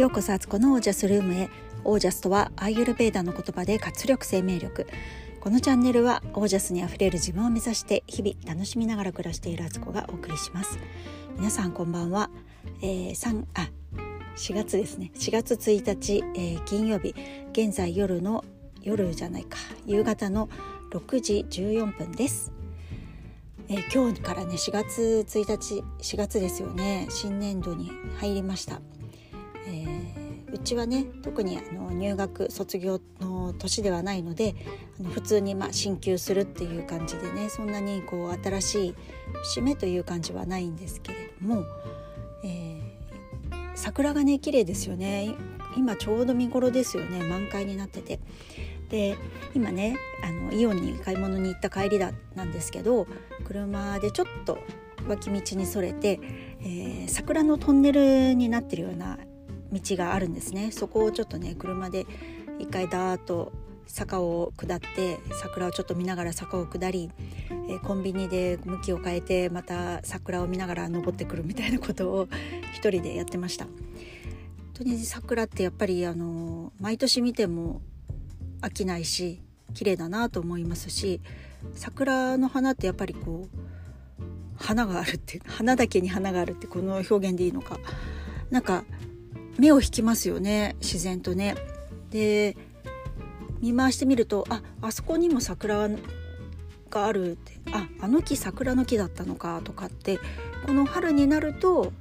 ようこそアツコのオージャスルームへ。オージャスとはアーユルベーダの言葉で活力生命力。このチャンネルはオージャスにあふれる自分を目指して日々楽しみながら暮らしているアツコがお送りします。皆さんこんばんは、えー、3あ4月ですね。4月1日、えー、金曜日。現在夜の夜じゃないか。夕方の6時14分です。えー、今日からね4月1日4月ですよね。新年度に入りました、えー、うちはね特にあの入学卒業の年ではないのであの普通にまあ進級するっていう感じでねそんなにこう新しい節目という感じはないんですけれども、えー、桜がね綺麗ですよね。今ちょうど見頃ですよね。満開になってて。で今ねあのイオンに買い物に行った帰りだなんですけど車でちょっと脇道にそれて、えー、桜のトンネルになってるような道があるんですねそこをちょっとね車で一回ダーッと坂を下って桜をちょっと見ながら坂を下り、えー、コンビニで向きを変えてまた桜を見ながら登ってくるみたいなことを一人でやってました。本当に桜ってやっぱりあの毎年見ても飽きないし綺麗だなと思いますし桜の花ってやっぱりこう花があるって花だけに花があるってこの表現でいいのかなんか目を引きますよね自然とね。で見回してみるとああそこにも桜があるってああの木桜の木だったのかとかってこの春になると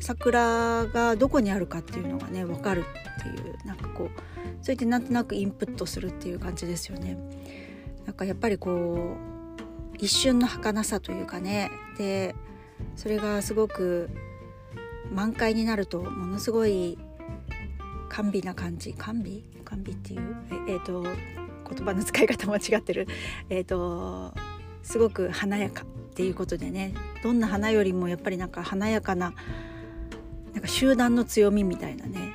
桜がどこにあるかっていうのがね分かるっていうなんかこうそうやってなんとなくインプットするっていう感じですよね。なんかやっぱりこう一瞬の儚さというかねでそれがすごく満開になるとものすごい甘美な感じ。甘美？甘美っていう？えっ、ー、と言葉の使い方間違ってる。えっ、ー、とすごく華やかっていうことでね。どんな花よりもやっぱりなんか華やかななんか集団の強みみたいなね。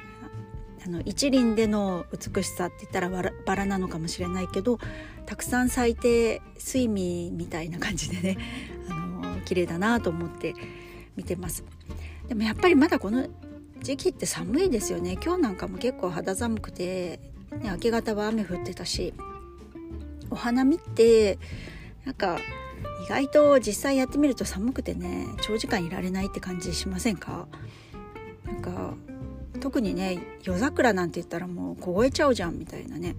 あの一輪での美しさって言ったらバラなのかもしれないけどたくさん咲いて睡眠みたいな感じでね。あの綺麗だなと思って見てます。でもやっぱりまだこの時期って寒いですよね。今日なんかも結構肌寒くて、ね、明け方は雨降ってたしお花見ってなんか意外と実際やってみると寒くてね長時間いられないって感じしませんか？なんか特にね夜桜なんて言ったらもう凍えちゃうじゃんみたいなね。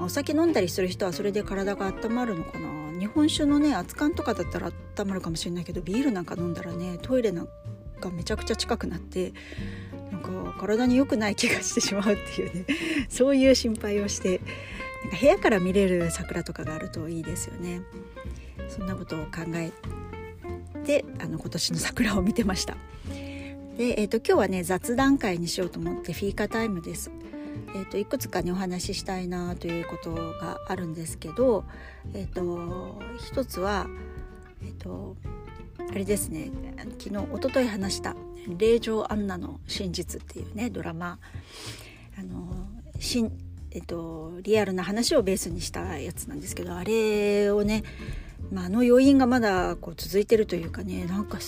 お酒飲んだりする人はそれで体が温まるのかな。日本酒のね熱燗とかだったら温まるかもしれないけどビールなんか飲んだらねトイレなんかめちゃくちゃ近くなってなんか体に良くない気がしてしまうっていうね そういう心配をしてなんか部屋から見れる桜とかがあるといいですよねそんなことを考えてあの今年の桜を見てました。で、えーと、今日はね雑談会にしようと思ってフィーカタイムです。えーと、いくつかねお話ししたいなということがあるんですけど、えーと、一つは、えー、とあれですね。昨日一昨日話した「霊場アンナの真実」っていうねドラマ。あのしん、えー、とリアルな話をベースにしたやつなんですけどあれをね、まあ、あの要因がまだこう続いてるというかねなんか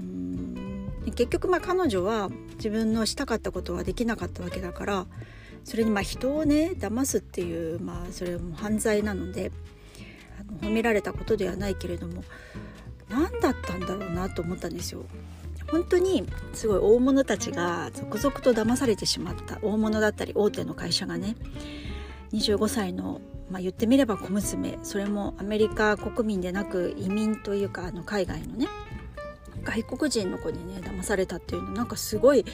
うん結局まあ彼女は自分のしたかったことはできなかったわけだからそれにまあ人をね騙すっていうまあそれも犯罪なのであの褒められたことではないけれども何だったんだろうなと思ったんですよ。本当にすごい大物たちが続々と騙されてしまった。大物だったり大手の会社がね。25歳の、まあ、言ってみれば小娘。それもアメリカ国民でなく移民というかあの海外のね。外国人の子にね騙されたっていうの。なんかすごい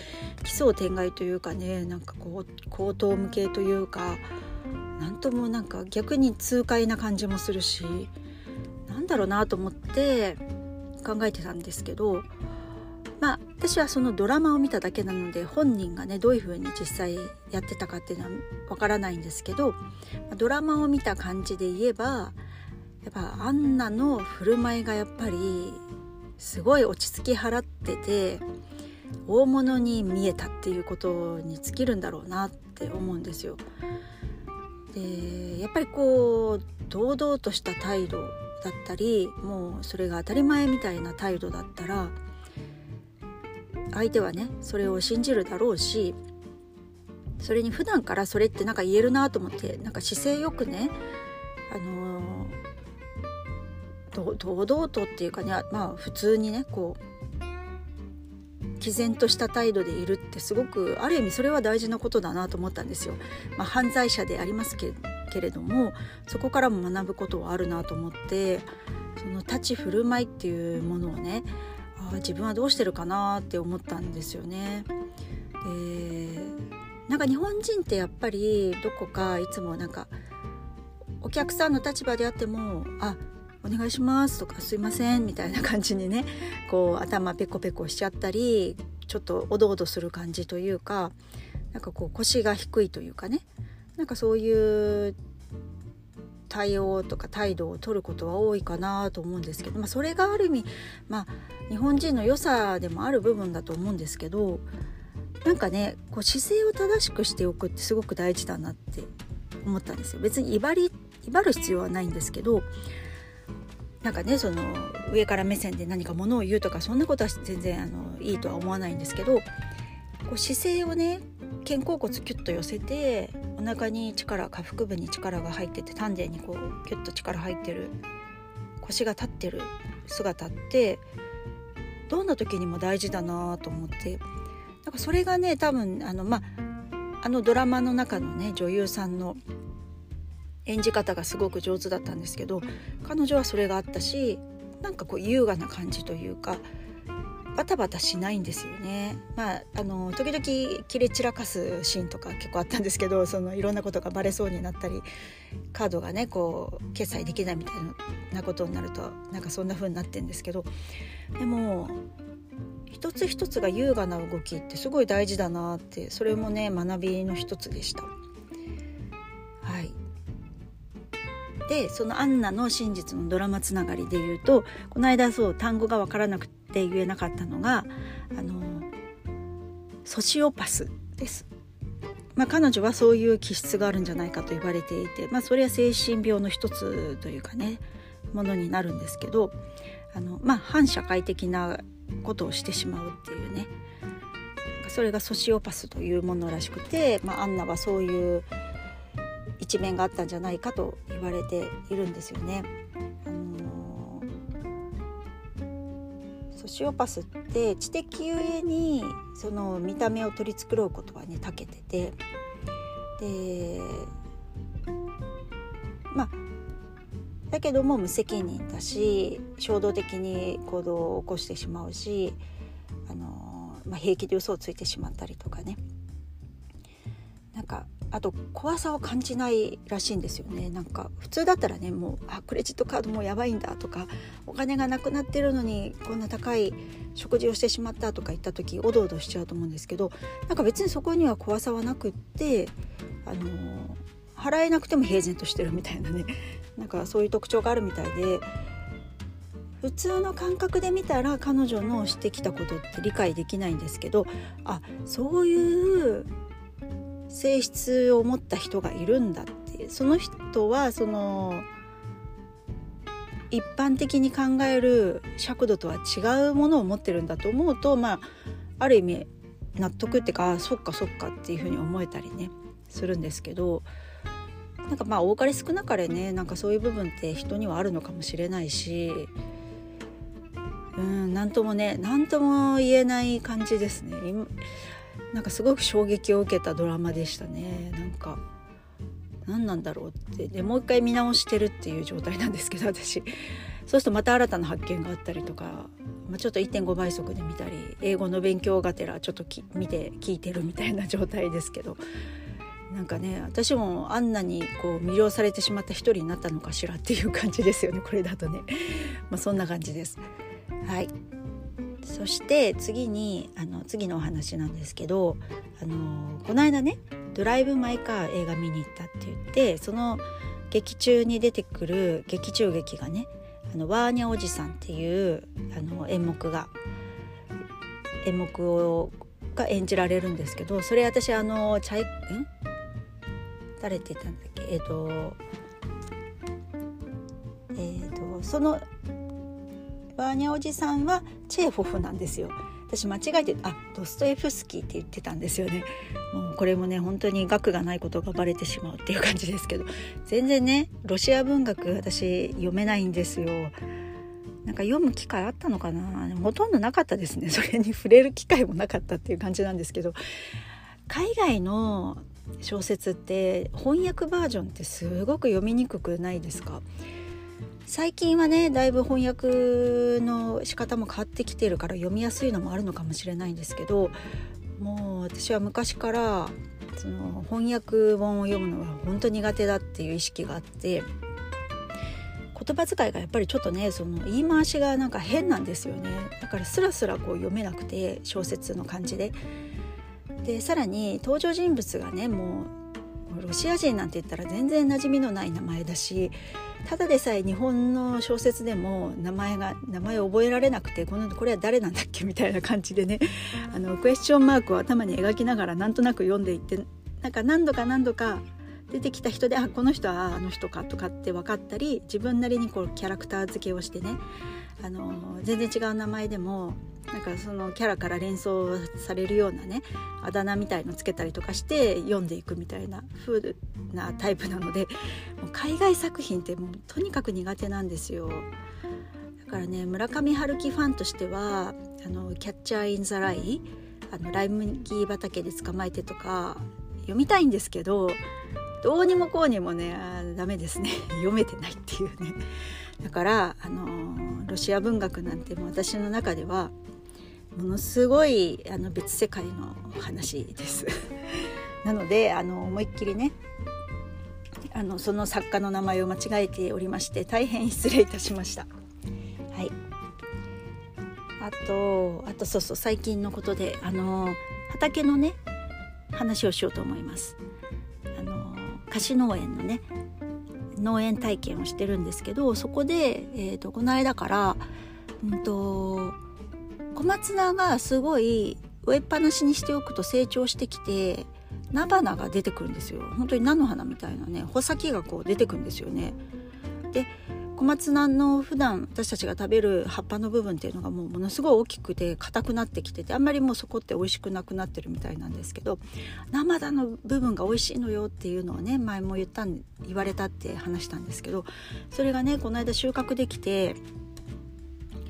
奇想天外というかね。なんかこう口頭無形というか。何ともなんか逆に痛快な感じもするし。なんだろうなと思って考えてたんですけどまあ私はそのドラマを見ただけなので本人がねどういう風に実際やってたかっていうのはわからないんですけどドラマを見た感じで言えばやっぱアンナの振る舞いがやっぱりすごい落ち着き払ってて大物に見えたっていうことに尽きるんだろうなって思うんですよ。でやっぱりこう堂々とした態度だったりもうそれが当たり前みたいな態度だったら相手はねそれを信じるだろうしそれに普段からそれってなんか言えるなと思ってなんか姿勢よくねあのー、堂々とっていうかねまあ普通にねこう毅然とした態度でいるってすごくある意味それは大事なことだなと思ったんですよ。まあ、犯罪者でありますけけれどもそこからも学ぶことはあるなと思ってその立ち振る舞いっていうものをねあ自分はどうしてるかなって思ったんですよね。でなんか日本人ってやっぱりどこかいつもなんかお客さんの立場であっても「あお願いします」とか「すいません」みたいな感じにねこう頭ペコペコしちゃったりちょっとおどおどする感じというかなんかこう腰が低いというかねなんかそういう対応とか態度を取ることは多いかなと思うんですけど、まあ、それがある意味、まあ、日本人の良さでもある部分だと思うんですけどなんかねこう姿勢を正しくしておくってすごく大事だなって思ったんですよ。別に威張り威張る必要はないんですけどなんかねその上から目線で何かものを言うとかそんなことは全然あのいいとは思わないんですけどこう姿勢をね肩甲骨キュッと寄せてお腹に力下腹部に力が入ってて丹田にこうキュッと力入ってる腰が立ってる姿ってどんな時にも大事だなと思ってなんかそれがね多分あのまああのドラマの中のね女優さんの演じ方がすごく上手だったんですけど彼女はそれがあったしなんかこう優雅な感じというかバタバタしないんですよね。まあ、あの時々切れ散らかすシーンとか結構あったんですけどそのいろんなことがバレそうになったりカードがねこう決済できないみたいなことになるとなんかそんな風になってんですけどでも一つ一つが優雅な動きってすごい大事だなってそれもね学びの一つでした。はいでそのアンナの真実のドラマつながりで言うとこの間そう単語が分からなくてって言えなかったのがあのソシオパスです。まあ、彼女はそういう気質があるんじゃないかと言われていて、まあ、それは精神病の一つというかねものになるんですけどあの、まあ、反社会的なことをしてしまうっていうねそれがソシオパスというものらしくて、まあ、アンナはそういう一面があったんじゃないかと言われているんですよね。ソシオパスって知的ゆえにその見た目を取り繕うことはね長けてて。でまあだけども無責任だし衝動的に行動を起こしてしまうしあの、まあ、平気で嘘をついてしまったりとかね。なんかあと怖さを感じないらしいんですよね。なんか普通だったらねもうあクレジットカードもうやばいんだとかお金がなくなってるのにこんな高い食事をしてしまったとか言った時おどおどしちゃうと思うんですけどなんか別にそこには怖さはなくってあの払えなくても平然としてるみたいなね。なんかそういう特徴があるみたいで普通の感覚で見たら彼女のしてきたことって理解できないんですけどあそういう性質を持った人がいるんだってその人はその一般的に考える尺度とは違うものを持ってるんだと思うとまあある意味納得っていうかそっかそっかっていうふうに思えたりねするんですけどなんかまあ多かれ少なかれねなんかそういう部分って人にはあるのかもしれないしうん何ともね何とも言えない感じですね。なんかすごく衝撃を受けたドラマでしたね。なんか何なんだろうって。でもう一回見直してるっていう状態なんですけど私。そうするとまた新たな発見があったりとか、まあ、ちょっと1.5倍速で見たり英語の勉強がてらちょっと見て聞いてるみたいな状態ですけど。なんかね私もあんなにこう魅了されてしまった一人になったのかしらっていう感じですよね。これだとね。まあそんな感じです。はい。そして次にあの次のお話なんですけどあのこの間ね「ドライブ・マイ・カー」映画見に行ったって言ってその劇中に出てくる劇中劇がね「あのワーニャおじさん」っていうあの演目が演目をが演じられるんですけどそれ私あのチャイん？誰って言ったんだっけ？えっ、ー、とえっ、ー、とそのバーニャおじさんはチェーホフなんですよ。私間違えてあドストエフスキーって言ってたんですよね。もうこれもね本当に額がないことがバレてしまうっていう感じですけど。全然ねロシア文学私読めないんですよ。なんか読む機会あったのかな？ほとんどなかったですね。それに触れる機会もなかったっていう感じなんですけど。海外の小説って翻訳バージョンってすごく読みにくくないですか？最近はねだいぶ翻訳の仕方も変わってきてるから読みやすいのもあるのかもしれないんですけどもう私は昔からその翻訳本を読むのが本当苦手だっていう意識があって言葉遣いがやっぱりちょっとねその言い回しがなんか変なんですよねだからスラスラこう読めなくて小説の感じで。でさらに登場人物がねもうロシア人なんて言ったら全然馴染みのない名前だしただでさえ日本の小説でも名前が名前を覚えられなくてこのこれは誰なんだっけみたいな感じでね あのクエスチョンマークを頭に描きながらなんとなく読んでいってなんか何度か何度か出てきた人であこの人はあの人かとかって分かったり自分なりにこうキャラクター付けをしてねあの全然違う名前でもなんかそのキャラから連想されるようなねあだ名みたいのつけたりとかして読んでいくみたいな風なタイプなのでもう海外作品ってもうとにかく苦手なんですよ。だからね村上春樹ファンとしては「あのキャッチャー・イン・ザ・ライ」あのライ麦畑で捕まえてとか読みたいんですけどどうにもこうにもねダメですね 読めてないっていうねだからあのロシア文学なんても私の中ではものすごいあの別世界の話です。なのであの思いっきりねあのその作家の名前を間違えておりまして大変失礼いたしました。はい。あとあとそうそう最近のことであの畑のね話をしようと思います。あの貸し農園のね農園体験をしてるんですけどそこで、えーと、この間から、うんと、小松菜がすごい植えっぱなしにしておくと成長してきて菜花が出てくるんですよ本当に菜の花みたいなね穂先がこう出てくるんですよね。で小松菜の普段私たちが食べる葉っぱの部分っていうのがもうものすごい大きくて硬くなってきててあんまりもうそこって美味しくなくなってるみたいなんですけど生田の部分が美味しいのよっていうのをね前も言った言われたって話したんですけどそれがねこの間収穫できて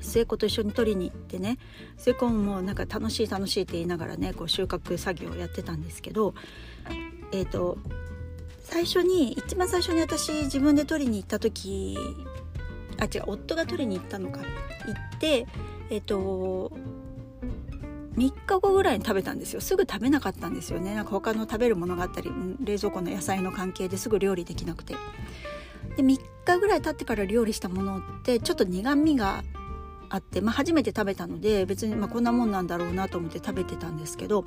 末子と一緒に取りに行ってね末子もなんか楽しい楽しいって言いながらねこう収穫作業をやってたんですけどえっ、ー、と最初に一番最初に私自分で取りに行った時あ違う夫が取りに行ったのか。行ってえっ、と3日後ぐらいに食べたんですよ。すぐ食べなかったんですよね。なんか他の食べるものがあったり冷蔵庫の野菜の関係ですぐ料理できなくて。で3日ぐらい経ってから料理したものってちょっと苦みがあって、まあ、初めて食べたので別にまこんなもんなんだろうなと思って食べてたんですけど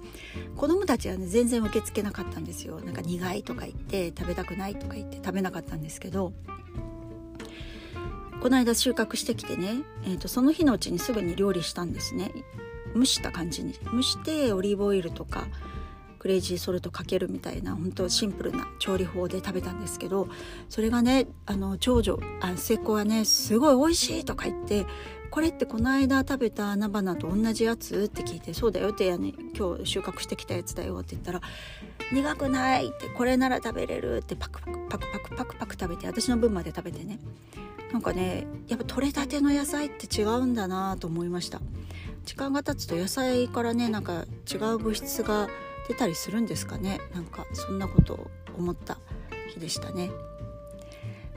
子供たちはね全然受け付けなかったんですよ。なんか苦いとか言って食べたくないとか言って食べなかったんですけどこの間収穫してきてね、えーと、その日のうちにすぐに料理したんですね。蒸した感じに。蒸してオリーブオイルとかクレイジーソルトかけるみたいな本当シンプルな調理法で食べたんですけどそれがねあの長女あ末っ子はねすごい美味しいとか言ってこれってこの間食べた菜花と同じやつって聞いて「そうだよ」ってやね今日収穫してきたやつだよって言ったら「苦くない」って「これなら食べれる」ってパクパクパクパクパクパク食べて私の分まで食べてね。なんかねやっぱ取れたての野菜って違うんだなと思いました。時間が経つと野菜からねなんか違う物質が出たりするんですかね。なんかそんなことを思った日でしたね。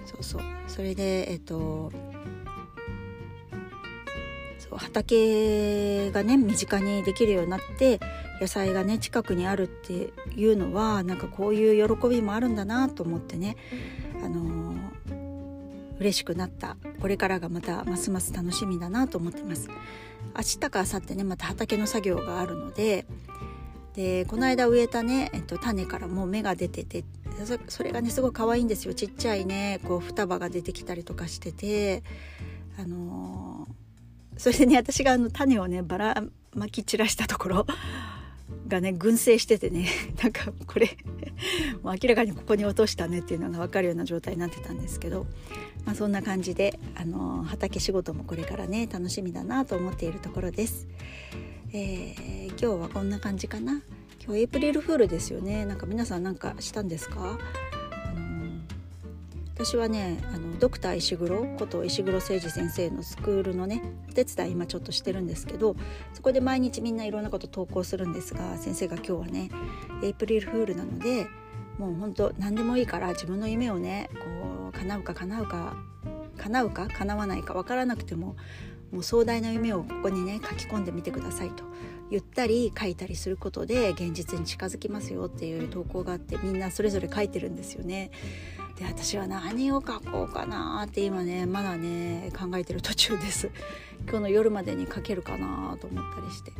そうそう。それでえっと畑がね身近にできるようになって野菜がね近くにあるっていうのはなんかこういう喜びもあるんだなと思ってねあの嬉しくなった。これからがまたますます楽しみだなと思ってます。明日か明後日ねまた畑の作業があるのででこの間植えたね、えっと、種からもう芽が出ててそれがねすごい可愛いんですよ。ちっちゃいねこう双葉が出てきたりとかしててあのー、それでね私があの種をねばらまき散らしたところがね群生しててね なんかこれもう明らかにここに落としたねっていうのが分かるような状態になってたんですけど、まあ、そんな感じで、あの畑仕事もこれからね楽しみだなと思っているところです。えー、今日はこんな感じかな。今日エイプリルフールですよね。なんか皆さんなんかしたんですか、あのー、私はねあのドクター石黒こと石黒誠二先生のスクールのねお手伝い今ちょっとしてるんですけどそこで毎日みんないろんなこと投稿するんですが先生が今日はねエイプリルフールなのでもう本当何でもいいから自分の夢をねこう叶うか叶うか叶うか叶わないか分からなくてももう壮大な夢をここにね書き込んでみてくださいと言ったり書いたりすることで現実に近づきますよっていう投稿があってみんなそれぞれ書いてるんですよね。で私は何を書こうかなって今ねまだね考えてる途中です。今日の夜までに書けるかなと思ったりして。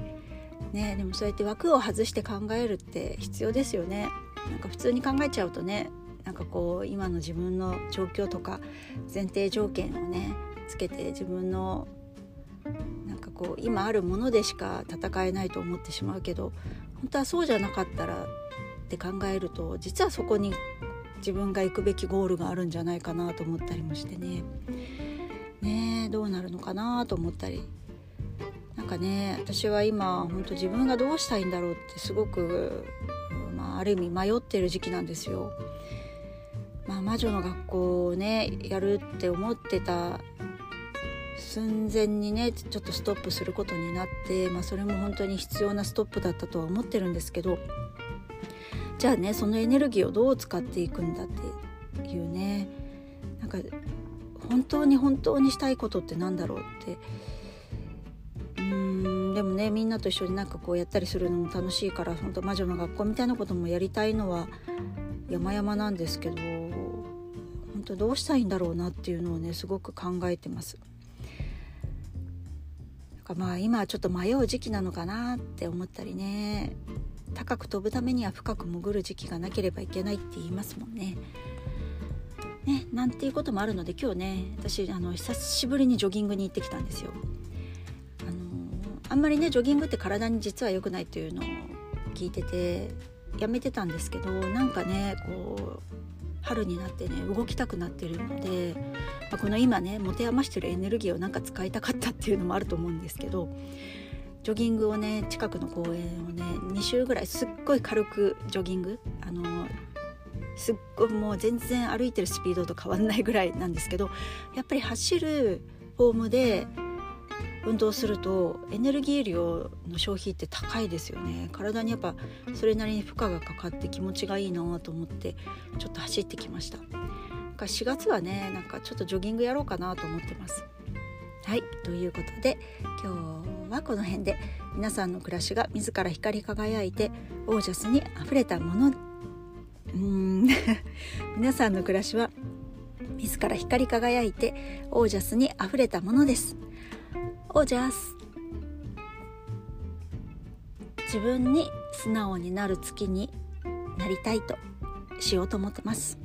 ね、でもそうやって枠を外して考えるって必要ですよね。なんか普通に考えちゃうとねなんかこう今の自分の状況とか前提条件をねつけて自分のなんかこう今あるものでしか戦えないと思ってしまうけど本当はそうじゃなかったらって考えると実はそこに自分が行くべきゴールがあるんじゃないかなと思ったりもしてねねどうなるのかなと思ったりなんかね私は今本当自分がどうしたいんだろうってすごく、まあ、ある意味迷ってる時期なんですよ。まあ、魔女の学校をねやるって思ってた寸前にねちょっとストップすることになって、まあ、それも本当に必要なストップだったとは思ってるんですけどじゃあねそのエネルギーをどう使っていくんだっていうね。なんか本当に本当にしたいことってなんだろうって。うーんでもねみんなと一緒になんかこうやったりするのも楽しいから本当魔女の学校みたいなこともやりたいのは山々なんですけど本当どうしたいんだろうなっていうのをねすごく考えてます。かまあ今はちょっと迷う時期なのかなって思ったりね。高く飛ぶためには深く潜る時期がなければいけないって言いますもんね。ねなんていうこともあるので今日ね私あの久しぶりにジョギングに行ってきたんですよ。あのあんまりねジョギングって体に実は良くないっていうのを聞いててやめてたんですけどなんかねこう春になってね動きたくなってるので、まあ、この今ね持て余してるエネルギーをなんか使いたかったっていうのもあると思うんですけどジョギングをね近くの公園をね2周ぐらいすっごい軽くジョギング。あのすっごいもう全然歩いてるスピードと変わんないぐらいなんですけどやっぱり走るフォームで運動するとエネルギー量の消費って高いですよね。体にやっぱそれなりに負荷がかかって気持ちがいいなと思ってちょっと走ってきました。4月はねなんかちょっとジョギングやろうかなと思ってます。はいということで今日はこの辺で皆さんの暮らしが自ら光り輝いてオージャスにあふれたものうーん 皆さんの暮らしは自ら光り輝いてオージャスにあふれたものですオージャス自分に素直になる月になりたいとしようと思ってます。